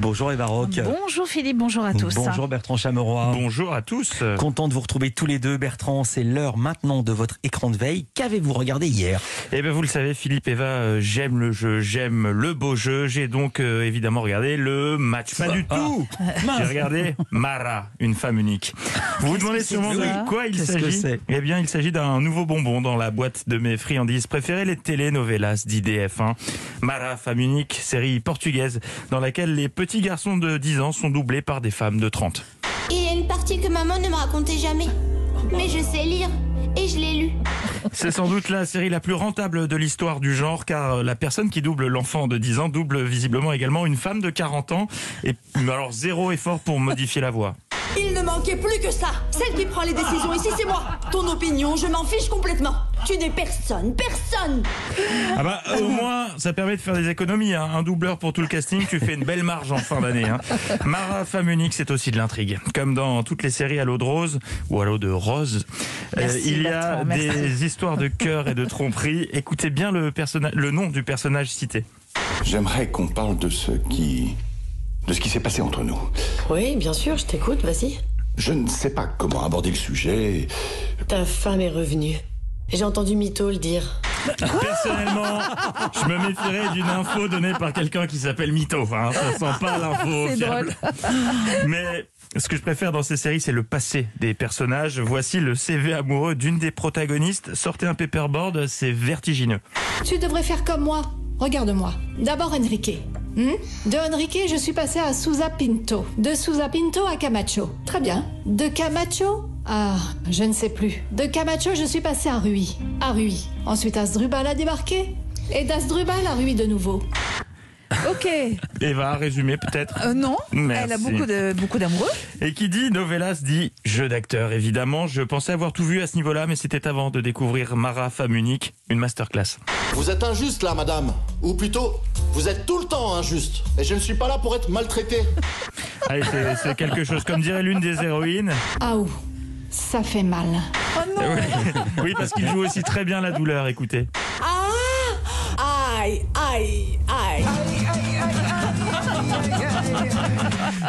Bonjour Eva Rock. Bonjour Philippe, bonjour à tous. Bonjour Bertrand Chameroy. Bonjour à tous. Content de vous retrouver tous les deux. Bertrand, c'est l'heure maintenant de votre écran de veille. Qu'avez-vous regardé hier? Eh bien, vous le savez, Philippe Eva, euh, j'aime le jeu, j'aime le beau jeu. J'ai donc euh, évidemment regardé le match. Pas du Ah. tout. J'ai regardé Mara, une femme unique. Vous vous demandez sûrement de quoi il s'agit? Eh bien, il s'agit d'un nouveau bonbon dans la boîte de mes friandises préférées, les telenovelas d'IDF1. Mara, femme unique, série portugaise dans laquelle les petits garçons de 10 ans sont doublés par des femmes de 30. Il y a une partie que maman ne me racontait jamais. Mais je sais lire. Et je l'ai lu. C'est sans doute la série la plus rentable de l'histoire du genre, car la personne qui double l'enfant de 10 ans double visiblement également une femme de 40 ans. Et alors zéro effort pour modifier la voix. Il ne manquait plus que ça. Celle qui prend les décisions ici, c'est moi. Ton opinion, je m'en fiche complètement. Tu n'es personne, personne. Ah bah au moins ça permet de faire des économies. hein. Un doubleur pour tout le casting, tu fais une belle marge en fin d'année. Hein. Mara, femme unique, c'est aussi de l'intrigue. Comme dans toutes les séries à l'eau de rose ou à l'eau de rose, euh, il y a Bertrand, merci. des histoires de cœur et de tromperie. Écoutez bien le, personnage, le nom du personnage cité. J'aimerais qu'on parle de ce qui. de ce qui s'est passé entre nous. Oui, bien sûr, je t'écoute, vas-y. Je ne sais pas comment aborder le sujet. Ta femme est revenue. J'ai entendu Mito le dire. Personnellement, je me méfierais d'une info donnée par quelqu'un qui s'appelle Mito. Hein. Ça sent pas l'info fiable. Mais ce que je préfère dans ces séries, c'est le passé des personnages. Voici le CV amoureux d'une des protagonistes. Sortez un paperboard, c'est vertigineux. Tu devrais faire comme moi. Regarde-moi. D'abord Enrique. Hmm? De Enrique, je suis passée à Souza Pinto. De Souza Pinto à Camacho. Très bien. De Camacho à... je ne sais plus. De Camacho, je suis passée à Rui. À Rui. Ensuite, Asdrubal a débarqué. Et d'Asdrubal à Rui de nouveau. Ok. Eva, résumé peut-être Euh, non, Merci. elle a beaucoup de beaucoup d'amoureux. Et qui dit novelas dit jeu d'acteur, évidemment. Je pensais avoir tout vu à ce niveau-là, mais c'était avant de découvrir Mara, femme unique, une masterclass. Vous êtes injuste là, madame. Ou plutôt, vous êtes tout le temps injuste. Et je ne suis pas là pour être maltraité. Allez, c'est- c'est quelque chose, comme dirait l'une des héroïnes. Ah ouh, ça fait mal. Oui, parce qu'il joue aussi très bien la douleur, écoutez. Ah Aïe, aïe, aïe.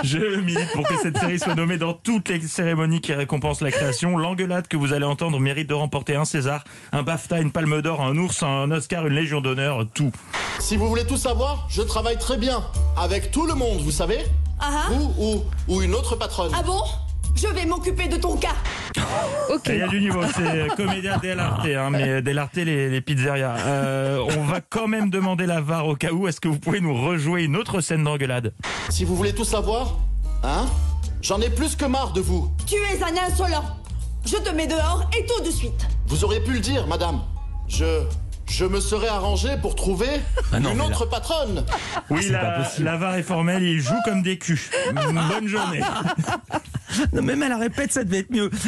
Je milite pour que cette série soit nommée dans toutes les cérémonies qui récompensent la création. L'engueulade que vous allez entendre mérite de remporter un César, un BAFTA, une Palme d'Or, un ours, un Oscar, une Légion d'honneur, tout. Si vous voulez tout savoir, je travaille très bien. Avec tout le monde, vous savez? Ou, ou, ou une autre patronne. Ah bon? Je vais m'occuper de ton cas. Ok. Il y a du niveau, c'est Comédia dell'arte, hein, mais dell'arte les, les pizzerias. Euh, on va quand même demander la VAR au cas où. Est-ce que vous pouvez nous rejouer une autre scène d'engueulade? Si vous voulez tout savoir, hein J'en ai plus que marre de vous. Tu es un insolent. Je te mets dehors et tout de suite. Vous auriez pu le dire, madame. Je. Je me serais arrangé pour trouver Ah non, une autre patronne. Oui, c'est pas la, possible. la VAR est formelle, il joue comme des culs. Bonne journée. Non, Même à la répète, ça devait être mieux.